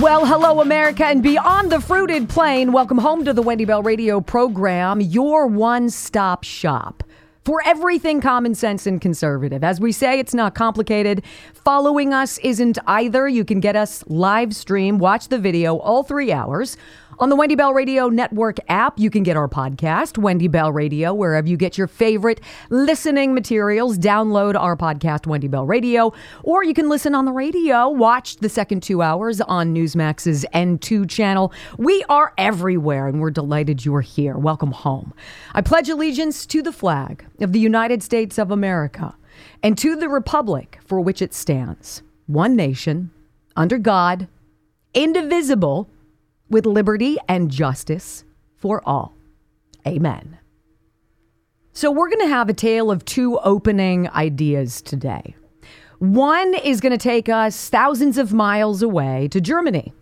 Well, hello, America, and beyond the fruited plain. Welcome home to the Wendy Bell Radio program, your one stop shop for everything common sense and conservative. As we say, it's not complicated. Following us isn't either. You can get us live stream, watch the video all three hours. On the Wendy Bell Radio Network app, you can get our podcast, Wendy Bell Radio, wherever you get your favorite listening materials. Download our podcast, Wendy Bell Radio, or you can listen on the radio, watch the second two hours on Newsmax's N2 channel. We are everywhere, and we're delighted you are here. Welcome home. I pledge allegiance to the flag of the United States of America and to the republic for which it stands, one nation, under God, indivisible with liberty and justice for all. Amen. So, we're going to have a tale of two opening ideas today. One is going to take us thousands of miles away to Germany,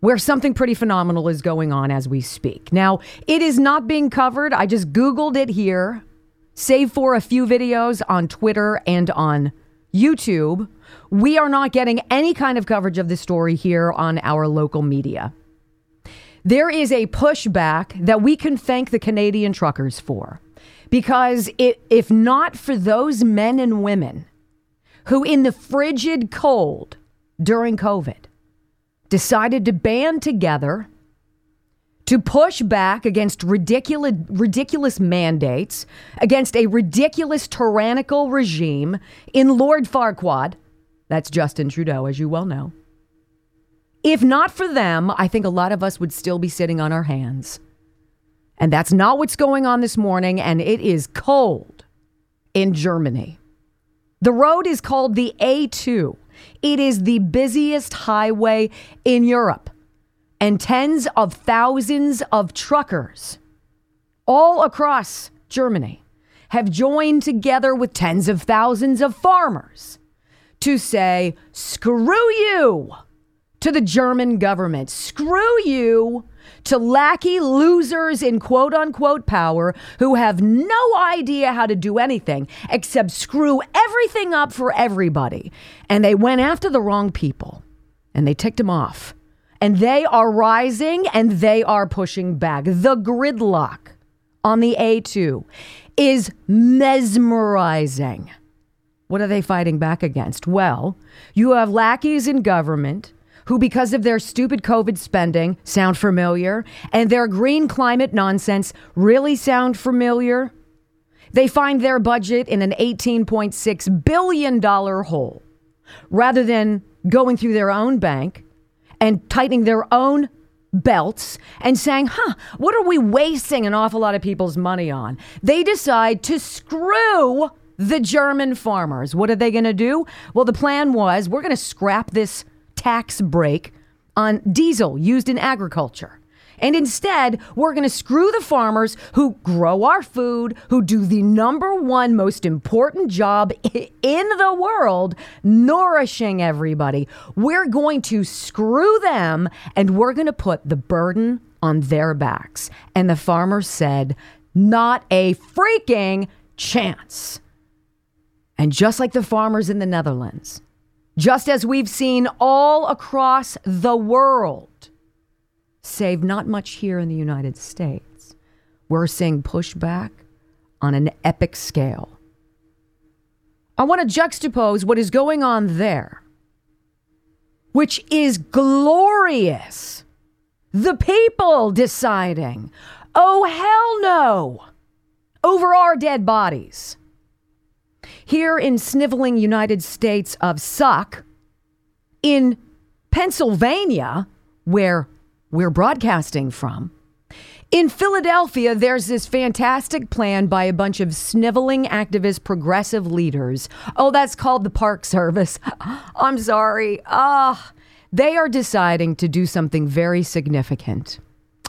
where something pretty phenomenal is going on as we speak. Now, it is not being covered. I just Googled it here, save for a few videos on Twitter and on YouTube. We are not getting any kind of coverage of this story here on our local media. There is a pushback that we can thank the Canadian truckers for. Because it, if not for those men and women who, in the frigid cold during COVID, decided to band together to push back against ridiculous, ridiculous mandates, against a ridiculous tyrannical regime in Lord Farquaad, that's Justin Trudeau, as you well know. If not for them, I think a lot of us would still be sitting on our hands. And that's not what's going on this morning, and it is cold in Germany. The road is called the A2. It is the busiest highway in Europe, and tens of thousands of truckers all across Germany have joined together with tens of thousands of farmers to say, screw you to the German government. Screw you to lackey losers in quote unquote power who have no idea how to do anything except screw everything up for everybody. And they went after the wrong people and they ticked them off. And they are rising and they are pushing back. The gridlock on the A2 is mesmerizing. What are they fighting back against? Well, you have lackeys in government who, because of their stupid COVID spending, sound familiar, and their green climate nonsense really sound familiar. They find their budget in an $18.6 billion hole rather than going through their own bank and tightening their own belts and saying, huh, what are we wasting an awful lot of people's money on? They decide to screw the German farmers. What are they going to do? Well, the plan was we're going to scrap this tax break on diesel used in agriculture. And instead, we're going to screw the farmers who grow our food, who do the number one most important job in the world, nourishing everybody. We're going to screw them and we're going to put the burden on their backs. And the farmers said, not a freaking chance. And just like the farmers in the Netherlands, just as we've seen all across the world, save not much here in the United States, we're seeing pushback on an epic scale. I want to juxtapose what is going on there, which is glorious. The people deciding, oh, hell no, over our dead bodies. Here in sniveling United States of suck, in Pennsylvania, where we're broadcasting from, in Philadelphia, there's this fantastic plan by a bunch of sniveling activist progressive leaders. Oh, that's called the Park Service. I'm sorry. Ah, they are deciding to do something very significant.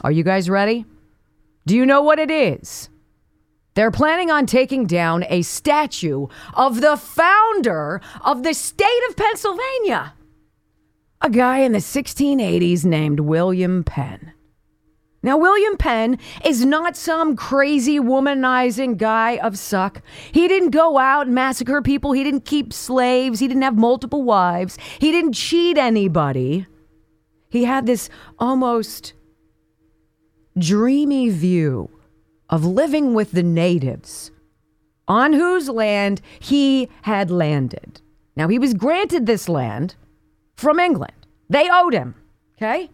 Are you guys ready? Do you know what it is? They're planning on taking down a statue of the founder of the state of Pennsylvania, a guy in the 1680s named William Penn. Now, William Penn is not some crazy womanizing guy of suck. He didn't go out and massacre people. He didn't keep slaves. He didn't have multiple wives. He didn't cheat anybody. He had this almost dreamy view of living with the natives on whose land he had landed. Now, he was granted this land from England. They owed him, okay?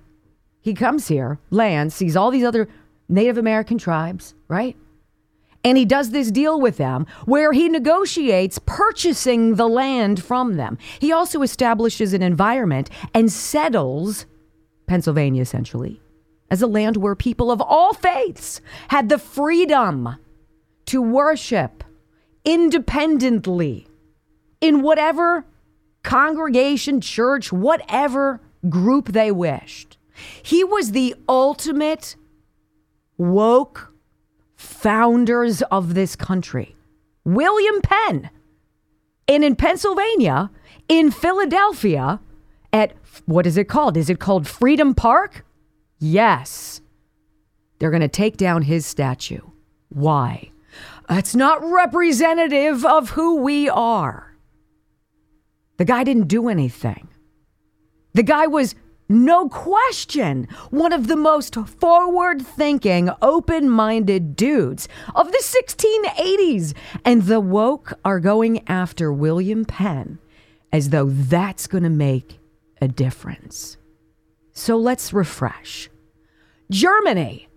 He comes here, lands, sees all these other Native American tribes, right? And he does this deal with them where he negotiates purchasing the land from them. He also establishes an environment and settles Pennsylvania essentially as a land where people of all faiths had the freedom to worship independently in whatever congregation, church, whatever group they wished. He was the ultimate woke founders of this country. William Penn. And in Pennsylvania, in Philadelphia, at what is it called? Is it called Freedom Park? Yes. They're going to take down his statue. Why? It's not representative of who we are. The guy didn't do anything. The guy was no question, one of the most forward thinking, open minded dudes of the 1680s. And the woke are going after William Penn as though that's going to make a difference. So let's refresh. Germany,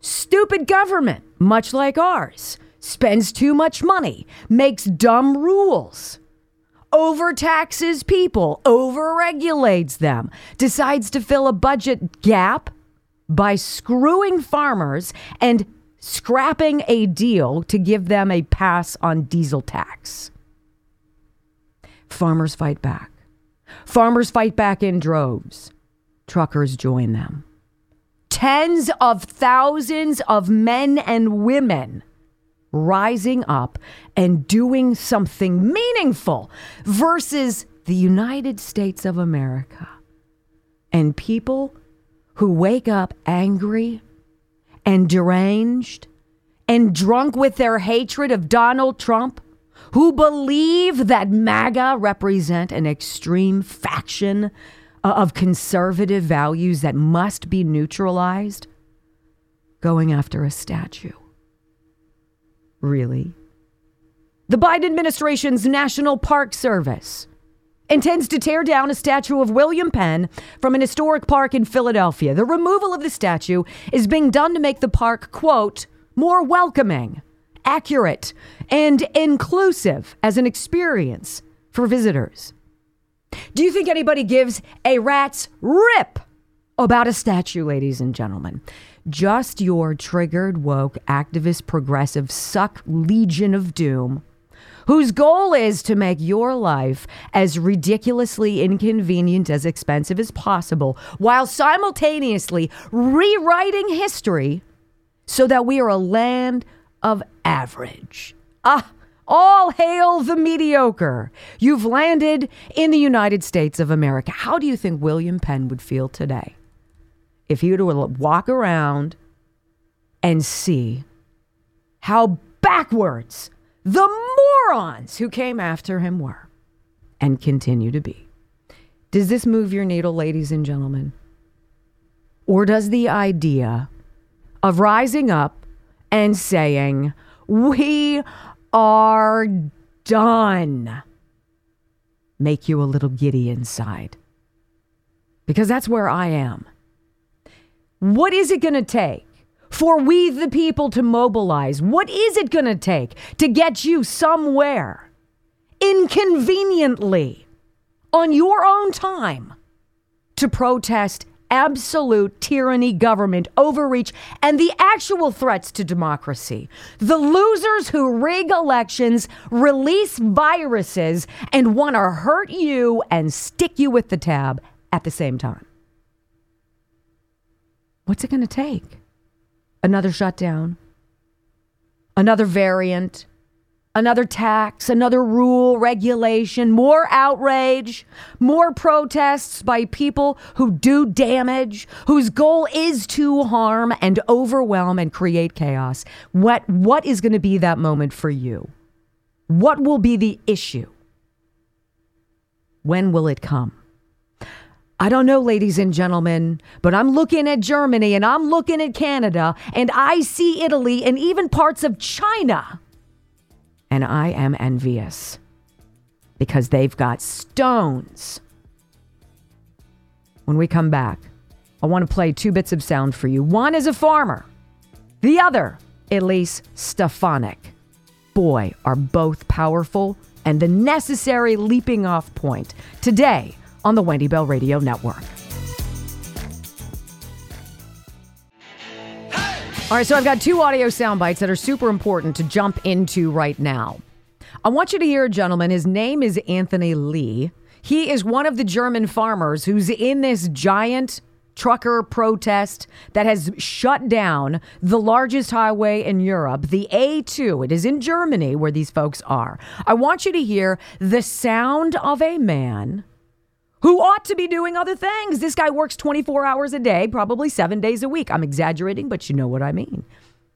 stupid government, much like ours, spends too much money, makes dumb rules overtaxes people, overregulates them, decides to fill a budget gap by screwing farmers and scrapping a deal to give them a pass on diesel tax. Farmers fight back. Farmers fight back in droves. Truckers join them. Tens of thousands of men and women rising up and doing something meaningful versus the United States of America and people who wake up angry and deranged and drunk with their hatred of Donald Trump, who believe that MAGA represent an extreme faction Uh, of conservative values that must be neutralized, going after a statue. Really? The Biden administration's National Park Service intends to tear down a statue of William Penn from an historic park in Philadelphia. The removal of the statue is being done to make the park, quote, more welcoming, accurate, and inclusive as an experience for visitors. Do you think anybody gives a rat's rip about a statue, ladies and gentlemen? just your triggered, woke, activist, progressive, suck legion of doom whose goal is to make your life as ridiculously inconvenient as expensive as possible while simultaneously rewriting history so that we are a land of average. Ah, all hail the mediocre. You've landed in the United States of America. How do you think William Penn would feel today? if he were to walk around and see how backwards the morons who came after him were and continue to be. Does this move your needle, ladies and gentlemen? Or does the idea of rising up and saying, we are done, make you a little giddy inside? Because that's where I am. What is it going to take for we the people to mobilize? What is it going to take to get you somewhere inconveniently on your own time to protest absolute tyranny, government, overreach, and the actual threats to democracy. The losers who rig elections, release viruses, and want to hurt you and stick you with the tab at the same time. What's it going to take? Another shutdown? Another variant? Another tax, another rule, regulation, more outrage, more protests by people who do damage, whose goal is to harm and overwhelm and create chaos. What what is going to be that moment for you? What will be the issue? When will it come? I don't know, ladies and gentlemen, but I'm looking at Germany and I'm looking at Canada and I see Italy and even parts of China and I am envious because they've got stones. When we come back, I want to play two bits of sound for you. One is a farmer, the other, Elise Stefanik. Boy, are both powerful and the necessary leaping off point today on the Wendy Bell Radio Network. All right, so I've got two audio sound bites that are super important to jump into right now. I want you to hear a gentleman. His name is Anthony Lee. He is one of the German farmers who's in this giant trucker protest that has shut down the largest highway in Europe, the A2. It is in Germany where these folks are. I want you to hear the sound of a man who ought to be doing other things. This guy works 24 hours a day, probably seven days a week. I'm exaggerating, but you know what I mean.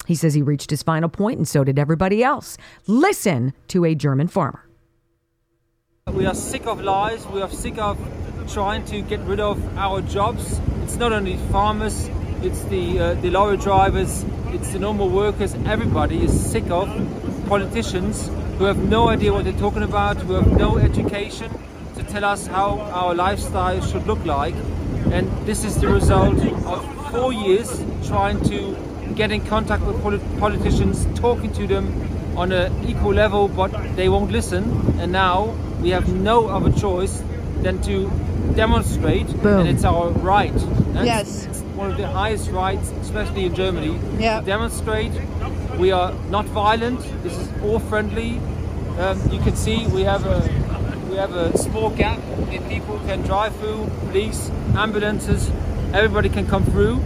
He says he reached his final point, and so did everybody else. Listen to a German farmer. We are sick of lies. We are sick of trying to get rid of our jobs. It's not only farmers, it's the, uh, the lorry drivers, it's the normal workers. Everybody is sick of politicians who have no idea what they're talking about, who have no education tell us how our lifestyle should look like. And this is the result of four years trying to get in contact with polit- politicians, talking to them on an equal level, but they won't listen. And now we have no other choice than to demonstrate, Boom. and it's our right. And Yes. It's one of the highest rights, especially in Germany, Yeah. to demonstrate. We are not violent. This is all friendly. Um, you can see we have a we have a small gap that people can drive through. Police, ambulances, everybody can come through.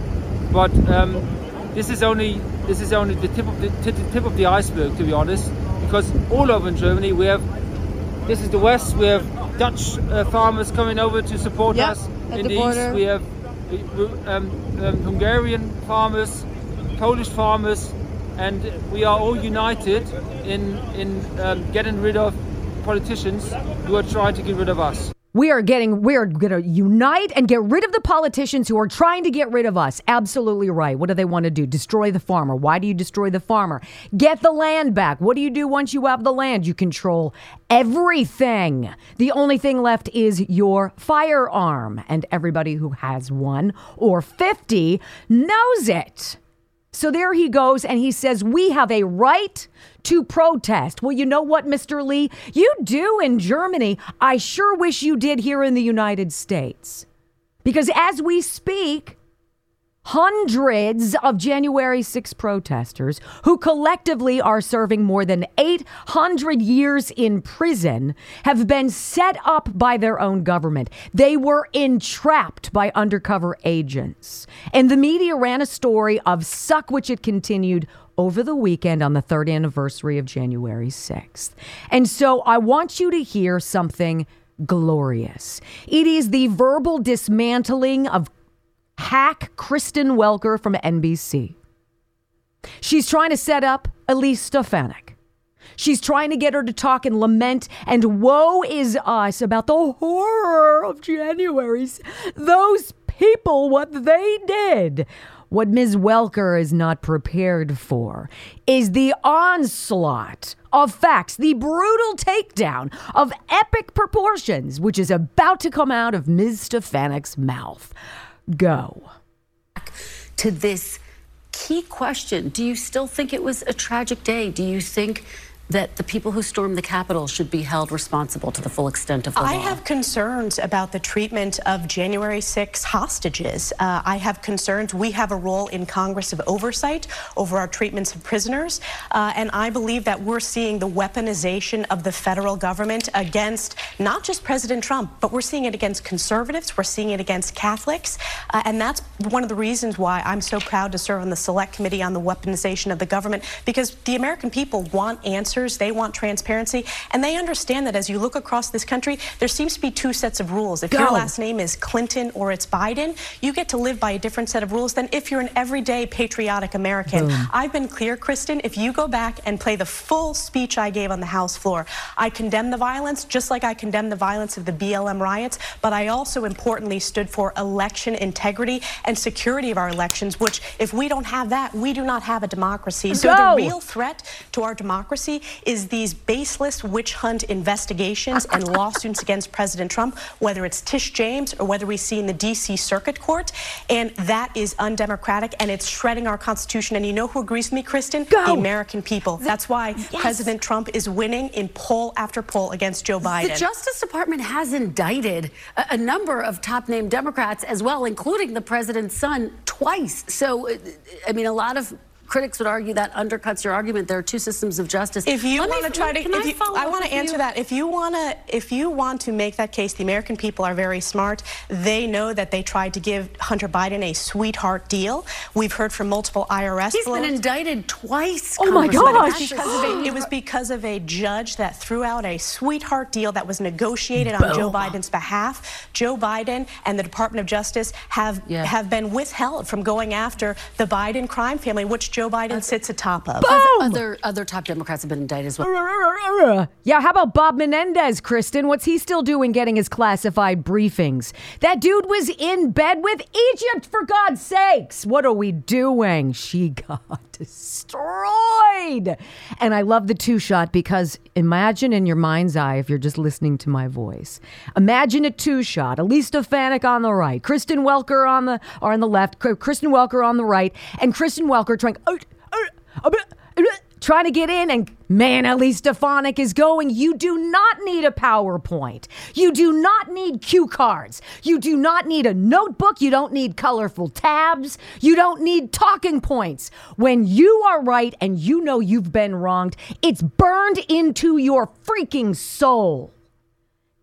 But um, this is only this is only the tip of the tip, of the iceberg, to be honest. Because all over Germany we have this is the west. We have Dutch uh, farmers coming over to support Yeah, us. in the the, east we have um, um, Hungarian farmers, Polish farmers, and we are all united in in um, getting rid of politicians who are trying to get rid of us. We are getting, we are going to unite and get rid of the politicians who are trying to get rid of us. Absolutely right. What do they want to do? Destroy the farmer. Why do you destroy the farmer? Get the land back. What do you do once you have the land? You control everything. The only thing left is your firearm. And everybody who has one or 50 knows it. So there he goes, and he says, We have a right to protest. Well, you know what, Mr. Lee? You do in Germany. I sure wish you did here in the United States. Because as we speak, hundreds of January 6 protesters who collectively are serving more than 800 years in prison have been set up by their own government. They were entrapped by undercover agents. And the media ran a story of suck which it continued over the weekend on the third anniversary of January 6th. And so I want you to hear something glorious. It is the verbal dismantling of hack Kristen Welker from NBC. She's trying to set up Elise Stefanik. She's trying to get her to talk and lament and woe is us about the horror of January's. Those people, what they did. What Ms. Welker is not prepared for is the onslaught of facts, the brutal takedown of epic proportions, which is about to come out of Ms. Stefanik's mouth. Go. To this key question Do you still think it was a tragic day? Do you think that the people who stormed the Capitol should be held responsible to the full extent of the I law? have concerns about the treatment of January 6 hostages. Uh, I have concerns. We have a role in Congress of oversight over our treatments of prisoners. Uh, and I believe that we're seeing the weaponization of the federal government against not just President Trump, but we're seeing it against conservatives. We're seeing it against Catholics. Uh, and that's one of the reasons why I'm so proud to serve on the Select Committee on the Weaponization of the Government, because the American people want answers answers, they want transparency, and they understand that as you look across this country, there seems to be two sets of rules. If Go. your last name is Clinton or it's Biden, you get to live by a different set of rules than if you're an everyday patriotic American. Boom. I've been clear, Kristen, if you go back and play the full speech I gave on the House floor, I condemn the violence just like I condemn the violence of the BLM riots, but I also importantly stood for election integrity and security of our elections, which if we don't have that, we do not have a democracy. Go. So the real threat to our democracy is these baseless witch hunt investigations and lawsuits against President Trump, whether it's Tish James or whether we see in the D.C. Circuit Court. And that is undemocratic and it's shredding our Constitution. And you know who agrees with me, Kristen? Go. The American people. That's why yes. President Trump is winning in poll after poll against Joe Biden. The Justice Department has indicted a, a number of top name Democrats as well, including the president's son, twice. So, uh, I mean, a lot of critics would argue that undercuts your argument. There are two systems of justice. If you want to try to, if you, I, I want to answer you? that. If you want to, if you want to make that case, the American people are very smart. They know that they tried to give Hunter Biden a sweetheart deal. We've heard from multiple IRS. He's been indicted twice. Oh my gosh! It was, a, it was because of a judge that threw out a sweetheart deal that was negotiated on Joe Biden's behalf. Joe Biden and the Department of Justice have yeah. have been withheld from going after the Biden crime family, which Joe Biden sits atop of. Boom! Other, other top Democrats have been indicted as well. Yeah, how about Bob Menendez, Kristen? What's he still doing getting his classified briefings? That dude was in bed with Egypt, for God's sakes. What are we doing? She got destroyed. And I love the two shot because imagine in your mind's eye, if you're just listening to my voice, imagine a two shot. Elise Stefanik on the right, Kristen Welker on the or on the left, Kristen Welker on the right, and Kristen Welker trying. Trying to get in and man Elise Stefanik is going. You do not need a powerpoint. You do not need cue cards. You do not need a notebook. You don't need colorful tabs. You don't need talking points. When you are right and you know you've been wronged it's burned into your freaking soul.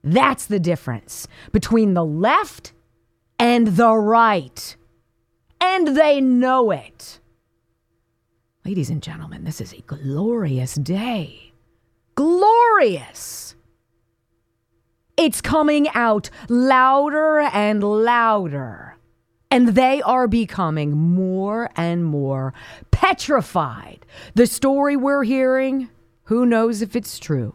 That's the difference between the left and the right. And they know it Ladies and gentlemen, this is a glorious day. Glorious! It's coming out louder and louder. And they are becoming more and more petrified. The story we're hearing, who knows if it's true?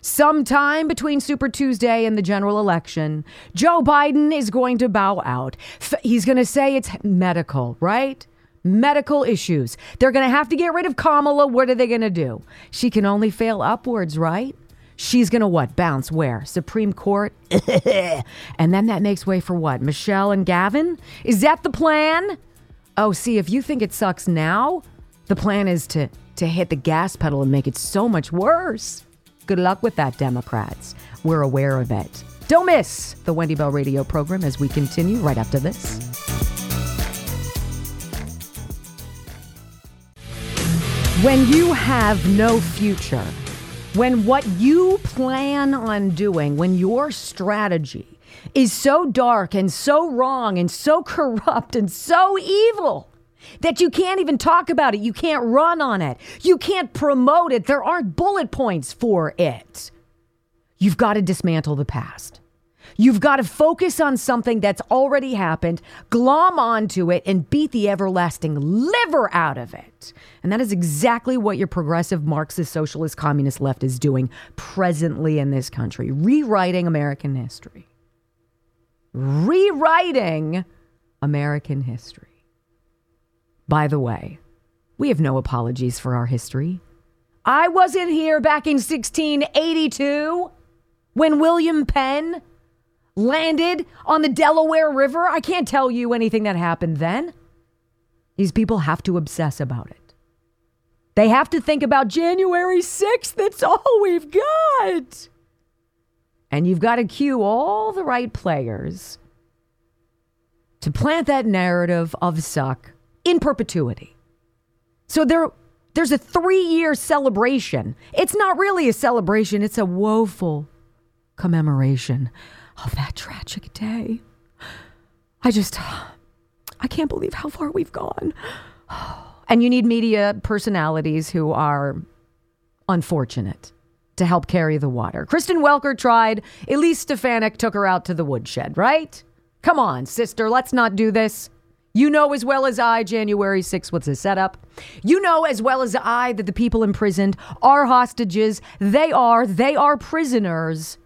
Sometime between Super Tuesday and the general election, Joe Biden is going to bow out. He's going to say it's medical, right? Medical issues. They're going to have to get rid of Kamala. What are they going to do? She can only fail upwards, right? She's going to what? Bounce where? Supreme Court? and then that makes way for what? Michelle and Gavin? Is that the plan? Oh, see, if you think it sucks now, the plan is to to hit the gas pedal and make it so much worse. Good luck with that, Democrats. We're aware of it. Don't miss the Wendy Bell radio program as we continue right after this. When you have no future, when what you plan on doing, when your strategy is so dark and so wrong and so corrupt and so evil that you can't even talk about it, you can't run on it, you can't promote it, there aren't bullet points for it. You've got to dismantle the past. You've got to focus on something that's already happened, glom onto it, and beat the everlasting liver out of it. And that is exactly what your progressive Marxist, socialist, communist left is doing presently in this country, rewriting American history. Rewriting American history. By the way, we have no apologies for our history. I wasn't here back in 1682 when William Penn landed on the Delaware River. I can't tell you anything that happened then. These people have to obsess about it. They have to think about January 6th. That's all we've got. And you've got to cue all the right players to plant that narrative of suck in perpetuity. So there, there's a three year celebration. It's not really a celebration, it's a woeful commemoration of that tragic day. I just, I can't believe how far we've gone. And you need media personalities who are unfortunate to help carry the water. Kristen Welker tried. Elise Stefanik took her out to the woodshed, right? Come on, sister, let's not do this. You know as well as I, January 6th was a setup. You know as well as I that the people imprisoned are hostages. They are, they are prisoners.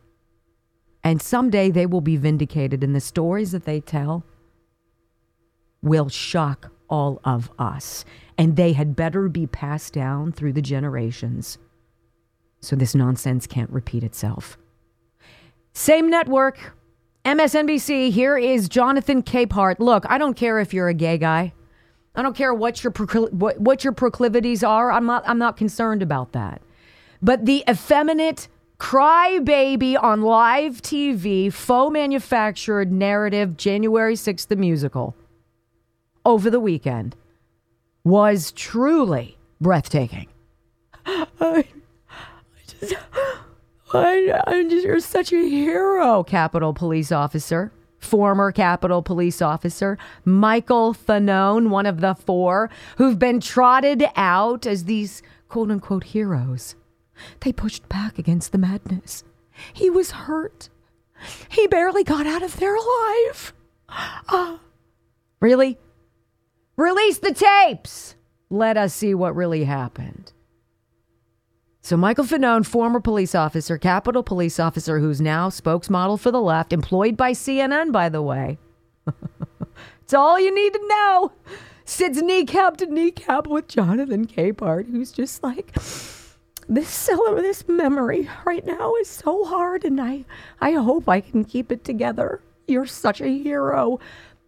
And someday they will be vindicated, and the stories that they tell will shock all of us. And they had better be passed down through the generations so this nonsense can't repeat itself. Same network, MSNBC. Here is Jonathan Capehart. Look, I don't care if you're a gay guy. I don't care what your procl- what, what your proclivities are. I'm not I'm not concerned about that. But the effeminate crybaby on live TV, faux manufactured narrative, January 6th, the musical, over the weekend, was truly breathtaking. I, I just, I, I just, you're such a hero, Capitol Police Officer. Former Capitol Police Officer Michael Fanone, one of the four who've been trotted out as these quote unquote heroes. They pushed back against the madness. He was hurt. He barely got out of there alive. Uh, really? Release the tapes. Let us see what really happened. So, Michael Fanone, former police officer, Capitol police officer, who's now spokesmodel for the left, employed by CNN, by the way. it's all you need to know. Sits kneecap to kneecap with Jonathan Capehart, who's just like, this this memory right now is so hard, and I, I hope I can keep it together. You're such a hero.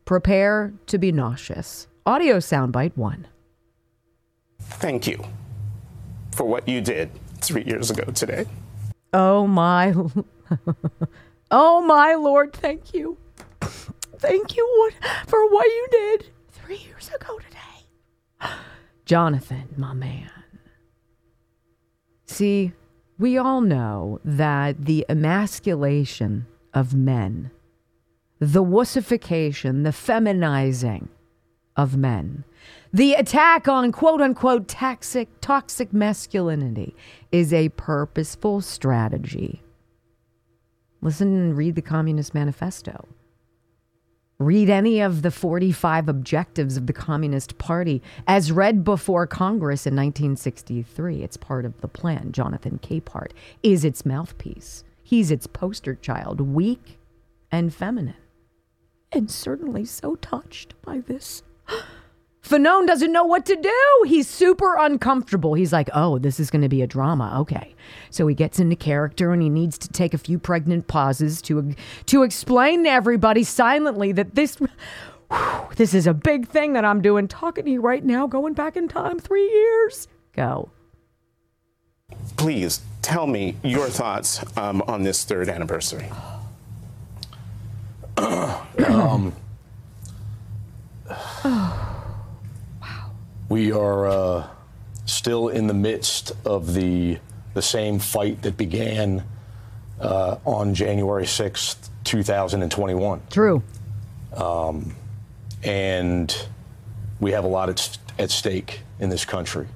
Prepare to be nauseous. Audio soundbite one. Thank you for what you did three years ago today. Oh my, oh my Lord, thank you, thank you for what you did three years ago today, Jonathan, my man. See, we all know that the emasculation of men, the wussification, the feminizing of men, the attack on quote unquote toxic, toxic masculinity is a purposeful strategy. Listen and read the Communist Manifesto. Read any of the 45 objectives of the Communist Party as read before Congress in 1963. It's part of the plan. Jonathan Capehart is its mouthpiece. He's its poster child, weak and feminine, and certainly so touched by this. Fanone doesn't know what to do. He's super uncomfortable. He's like, oh, this is going to be a drama. Okay. So he gets into character and he needs to take a few pregnant pauses to, to explain to everybody silently that this, whew, this is a big thing that I'm doing, talking to you right now, going back in time three years. Go. Please tell me your thoughts um, on this third anniversary. um, We are uh, still in the midst of the the same fight that began uh, on January 6th, 2021. True. Um, and we have a lot at, at stake in this country.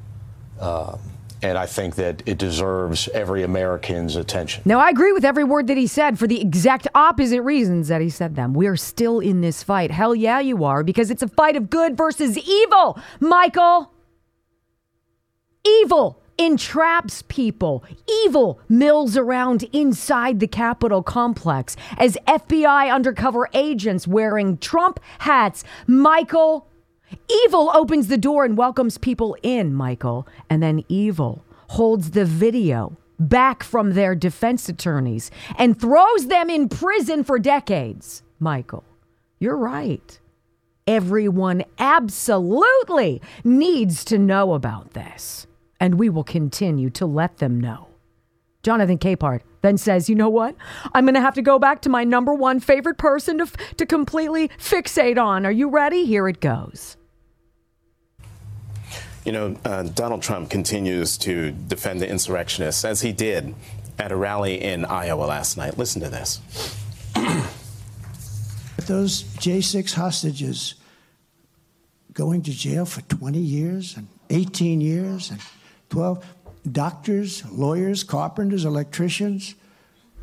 Um, and I think that it deserves every American's attention. Now, I agree with every word that he said for the exact opposite reasons that he said them. We are still in this fight. Hell yeah, you are, because it's a fight of good versus evil, Michael. Evil entraps people. Evil mills around inside the Capitol complex as FBI undercover agents wearing Trump hats. Michael, evil opens the door and welcomes people in, Michael. And then evil holds the video back from their defense attorneys and throws them in prison for decades. Michael, you're right. Everyone absolutely needs to know about this and we will continue to let them know. Jonathan Capehart then says, You know what? I'm going to have to go back to my number one favorite person to, to completely fixate on. Are you ready? Here it goes. You know, uh, Donald Trump continues to defend the insurrectionists, as he did at a rally in Iowa last night. Listen to this. Those J6 hostages going to jail for 20 years and 18 years and 12 doctors, lawyers, carpenters, electricians,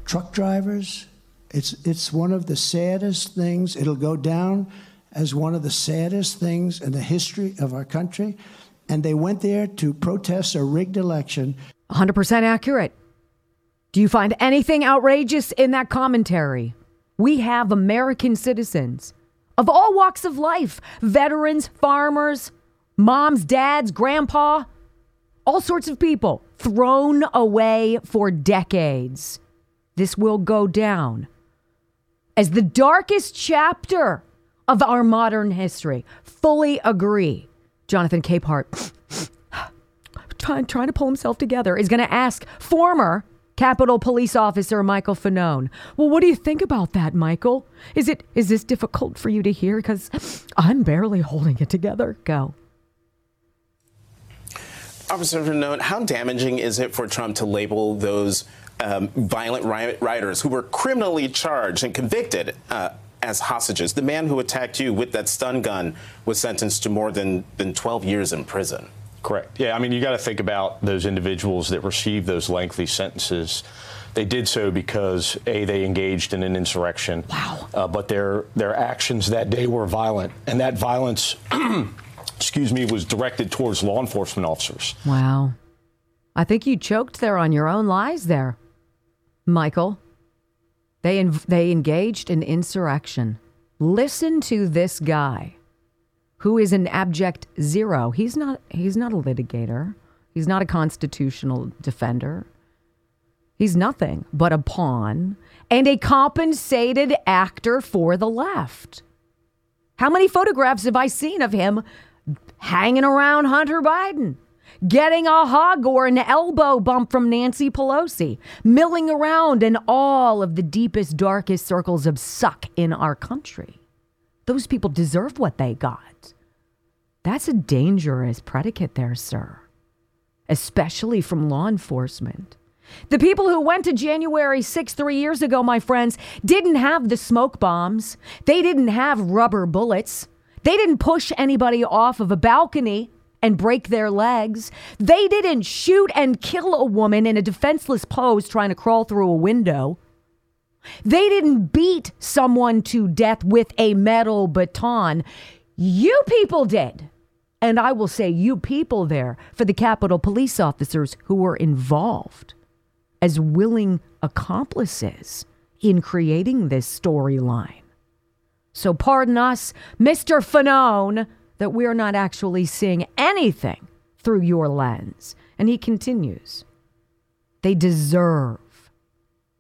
truck drivers. It's, it's one of the saddest things. It'll go down as one of the saddest things in the history of our country. And they went there to protest a rigged election. 100% accurate. Do you find anything outrageous in that commentary? We have American citizens of all walks of life veterans, farmers, moms, dads, grandpa all sorts of people thrown away for decades. This will go down as the darkest chapter of our modern history. Fully agree. Jonathan Capehart, trying, trying to pull himself together, is going to ask former Capitol Police Officer Michael Fanone. Well, what do you think about that, Michael? Is it is this difficult for you to hear? Because I'm barely holding it together. Go. Officer Fanone, how damaging is it for Trump to label those um, violent rioters who were criminally charged and convicted uh, as hostages? The man who attacked you with that stun gun was sentenced to more than, than 12 years in prison. Correct. Yeah, I mean, you got to think about those individuals that received those lengthy sentences. They did so because a they engaged in an insurrection. Wow. Uh, but their their actions that day were violent, and that violence excuse me, was directed towards law enforcement officers. Wow. I think you choked there on your own lies there, Michael. They, they engaged in insurrection. Listen to this guy who is an abject zero. He's not, he's not a litigator, he's not a constitutional defender. He's nothing but a pawn and a compensated actor for the left. How many photographs have I seen of him hanging around Hunter Biden, getting a hug or an elbow bump from Nancy Pelosi, milling around in all of the deepest, darkest circles of suck in our country. Those people deserve what they got. That's a dangerous predicate there, sir, especially from law enforcement. The people who went to January 6 three years ago, my friends, didn't have the smoke bombs. They didn't have rubber bullets. They didn't push anybody off of a balcony and break their legs. They didn't shoot and kill a woman in a defenseless pose trying to crawl through a window. They didn't beat someone to death with a metal baton. You people did. And I will say, you people there for the Capitol police officers who were involved as willing accomplices in creating this storyline. So pardon us, Mr. Fanone, that we're not actually seeing anything through your lens. And he continues, they deserve,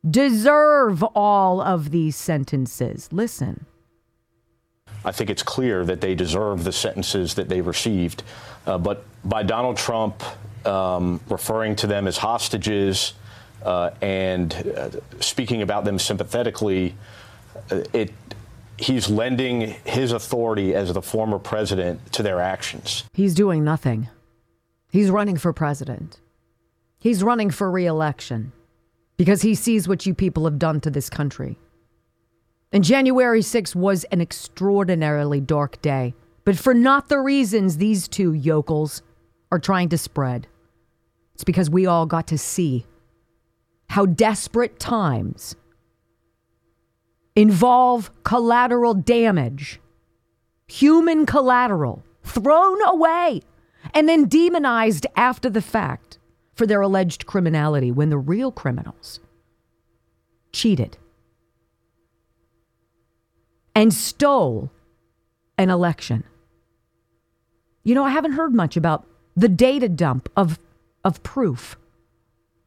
deserve all of these sentences. Listen. I think it's clear that they deserve the sentences that they received. Uh, but by Donald Trump um, referring to them as hostages uh, and uh, speaking about them sympathetically, uh, it he's lending his authority as the former president to their actions. He's doing nothing. He's running for president. He's running for reelection because he sees what you people have done to this country. And January 6th was an extraordinarily dark day, but for not the reasons these two yokels are trying to spread. It's because we all got to see how desperate times involve collateral damage, human collateral thrown away and then demonized after the fact for their alleged criminality when the real criminals cheated and stole an election. You know, I haven't heard much about the data dump of, of proof,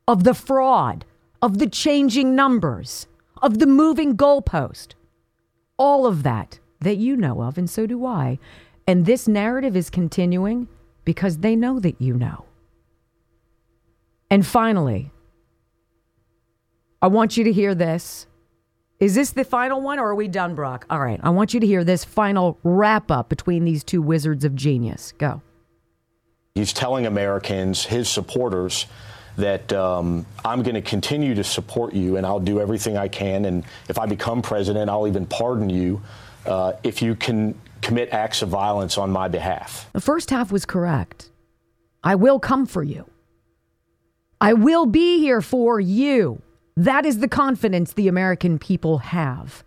of the fraud, of the changing numbers, of the moving goalpost. All of that that you know of, and so do I. And this narrative is continuing because they know that you know. And finally, I want you to hear this. Is this the final one or are we done, Brock? All right. I want you to hear this final wrap up between these two wizards of genius. Go. He's telling Americans, his supporters, that um, I'm going to continue to support you and I'll do everything I can. And if I become president, I'll even pardon you uh, if you can commit acts of violence on my behalf. The first half was correct. I will come for you. I will be here for you. That is the confidence the American people have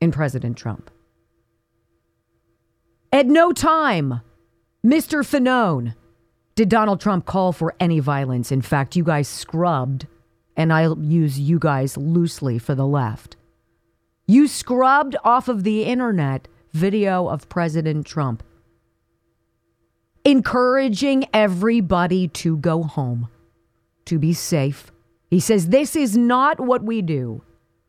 in President Trump. At no time, Mr. Fanone, did Donald Trump call for any violence. In fact, you guys scrubbed, and I'll use you guys loosely for the left. You scrubbed off of the internet video of President Trump encouraging everybody to go home, to be safe he says, This is not what we do.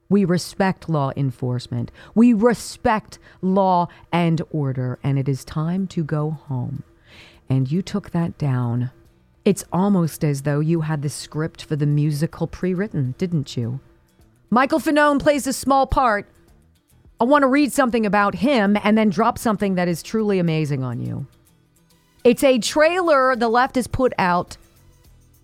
We respect law enforcement. We respect law and order, and it is time to go home. And you took that down. It's almost as though you had the script for the musical pre written, didn't you? Michael Fanone plays a small part. I want to read something about him and then drop something that is truly amazing on you. It's a trailer the left has put out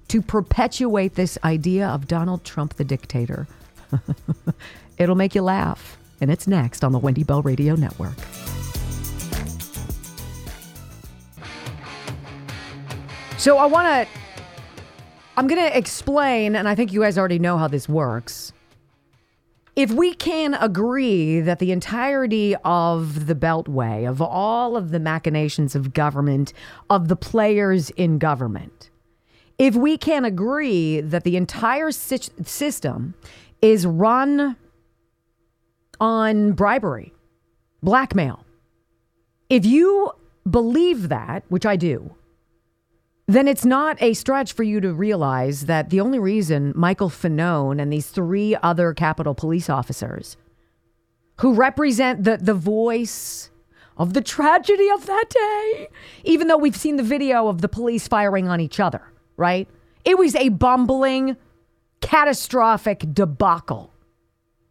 to perpetuate this idea of Donald Trump the dictator. It'll make you laugh. And it's next on the Wendy Bell Radio Network. So I want to, I'm going to explain, and I think you guys already know how this works. If we can agree that the entirety of the Beltway, of all of the machinations of government, of the players in government, if we can agree that the entire system is run on bribery, blackmail, if you believe that, which I do, then it's not a stretch for you to realize that the only reason Michael Fanone and these three other Capitol police officers who represent the, the voice of the tragedy of that day, even though we've seen the video of the police firing on each other right? It was a bumbling, catastrophic debacle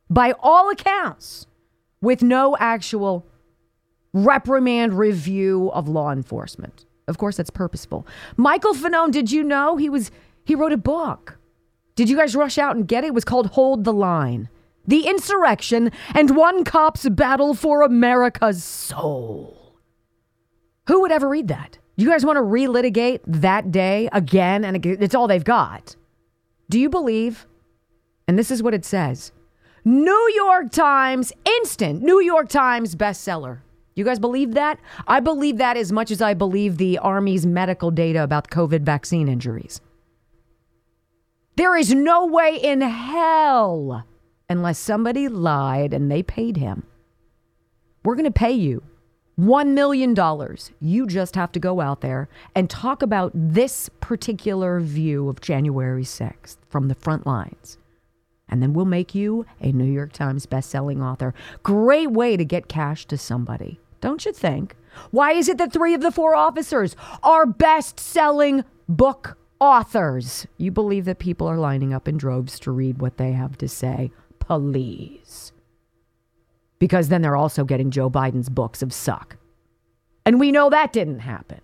by all accounts, with no actual reprimand review of law enforcement. Of course, that's purposeful. Michael Fanone, did you know he was he wrote a book? Did you guys rush out and get it? It was called Hold the Line. The Insurrection and One Cop's Battle for America's Soul. Who would ever read that? You guys want to relitigate that day again and again? It's all they've got. Do you believe? And this is what it says New York Times, instant New York Times bestseller. You guys believe that? I believe that as much as I believe the Army's medical data about COVID vaccine injuries. There is no way in hell, unless somebody lied and they paid him. We're going to pay you $1 million. You just have to go out there and talk about this particular view of January 6th from the front lines. And then we'll make you a New York Times best-selling author. Great way to get cash to somebody, don't you think? Why is it that three of the four officers are best-selling book authors? You believe that people are lining up in droves to read what they have to say. Please because then they're also getting Joe Biden's books of suck. And we know that didn't happen.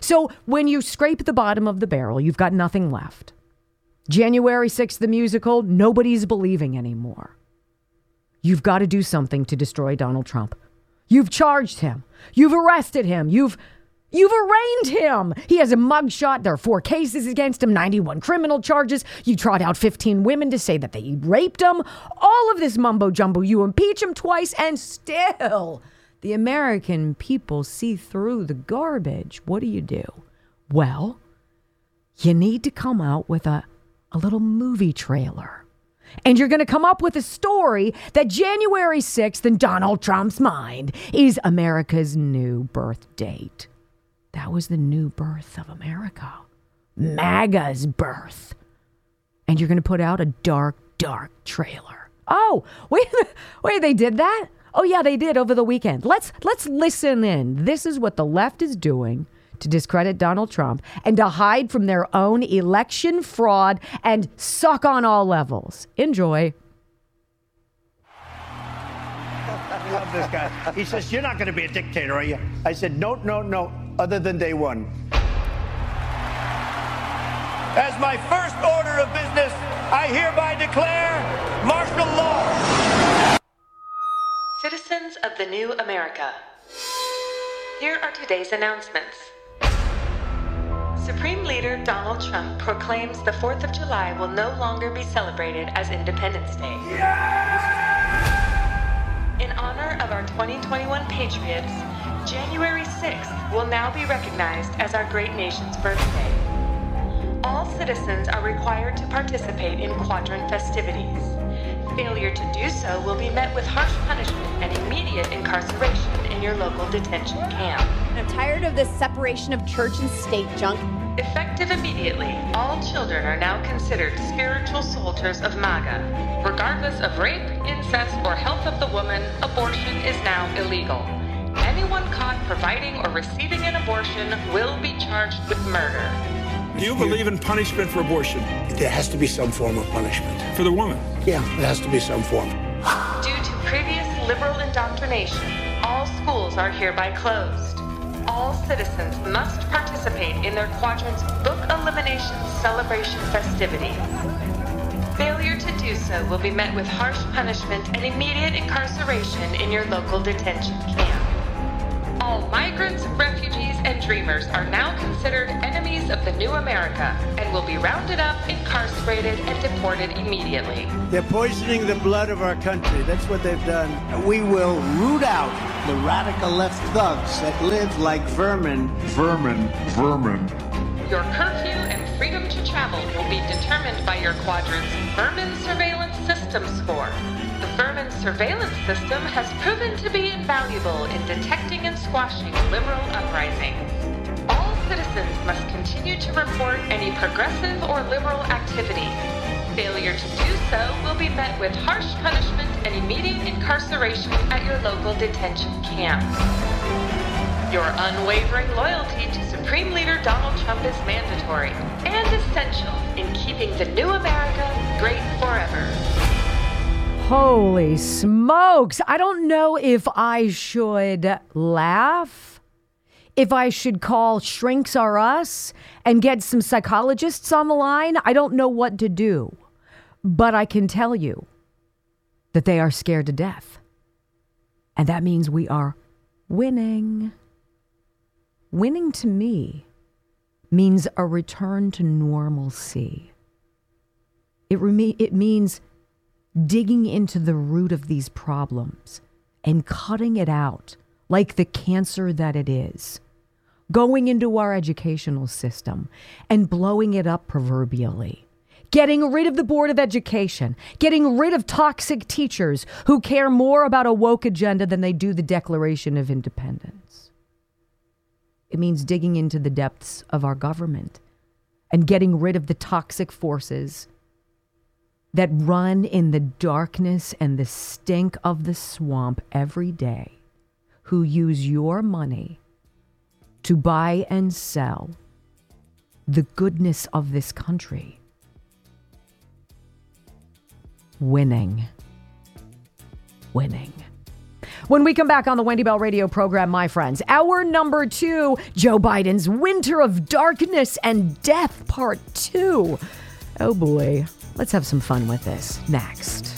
So when you scrape the bottom of the barrel, you've got nothing left. January 6th, the musical, nobody's believing anymore. You've got to do something to destroy Donald Trump. You've charged him. You've arrested him. You've You've arraigned him. He has a mugshot. There are four cases against him, 91 criminal charges. You trot out 15 women to say that they raped him. All of this mumbo jumbo. You impeach him twice, and still, the American people see through the garbage. What do you do? Well, you need to come out with a, a little movie trailer. And you're going to come up with a story that January 6th in Donald Trump's mind is America's new birth date. That was the new birth of America. MAGA's birth. And you're going to put out a dark, dark trailer. Oh, wait, wait, they did that? Oh yeah, they did over the weekend. Let's let's listen in. This is what the left is doing to discredit Donald Trump and to hide from their own election fraud and suck on all levels. Enjoy. I love this guy. He says, You're not going to be a dictator, are you? I said, No, no, no, other than day one. As my first order of business, I hereby declare martial law. Citizens of the new America. Here are today's announcements. Supreme Leader Donald Trump proclaims the 4th of July will no longer be celebrated as Independence Day. In honor of our 2021 Patriots, January 6th will now be recognized as our great nation's birthday. All citizens are required to participate in quadrant festivities. Failure to do so will be met with harsh punishment and immediate incarceration in your local detention camp. I'm tired of this separation of church and state junk. Effective immediately, all children are now considered spiritual soldiers of MAGA. Regardless of rape, incest, or health of the woman, abortion is now illegal. Anyone caught providing or receiving an abortion will be charged with murder. Do you believe in punishment for abortion? There has to be some form of punishment. For the woman? Yeah, there has to be some form. Due to previous liberal indoctrination, all schools are hereby closed. All citizens must participate in their quadrant's book elimination celebration festivity. Failure to do so will be met with harsh punishment and immediate incarceration in your local detention camp. All migrants, refugees, and dreamers are now considered enemies of the new America and will be rounded up, incarcerated, and deported immediately. They're poisoning the blood of our country. That's what they've done. We will root out the radical left thugs that live like vermin. Vermin, vermin. Your curfew and freedom to travel will be determined by your quadrant's vermin surveillance system score. The vermin surveillance system has proven to be invaluable in detecting and squashing liberal uprisings. All citizens must continue to report any progressive or liberal activity. Failure to do so will be met with harsh punishment and immediate incarceration at your local detention camp. Your unwavering loyalty to Supreme Leader Donald Trump is mandatory and essential in keeping the new America great forever. Holy smokes. I don't know if I should laugh, if I should call Shrinks R Us and get some psychologists on the line. I don't know what to do. But I can tell you that they are scared to death. And that means we are winning. Winning to me means a return to normalcy. It, reme- it means digging into the root of these problems and cutting it out like the cancer that it is, going into our educational system and blowing it up proverbially. Getting rid of the Board of Education, getting rid of toxic teachers who care more about a woke agenda than they do the Declaration of Independence. It means digging into the depths of our government and getting rid of the toxic forces that run in the darkness and the stink of the swamp every day, who use your money to buy and sell the goodness of this country. Winning. Winning. When we come back on the Wendy Bell radio program, my friends, hour number two, Joe Biden's Winter of Darkness and Death, part two. Oh boy. Let's have some fun with this next.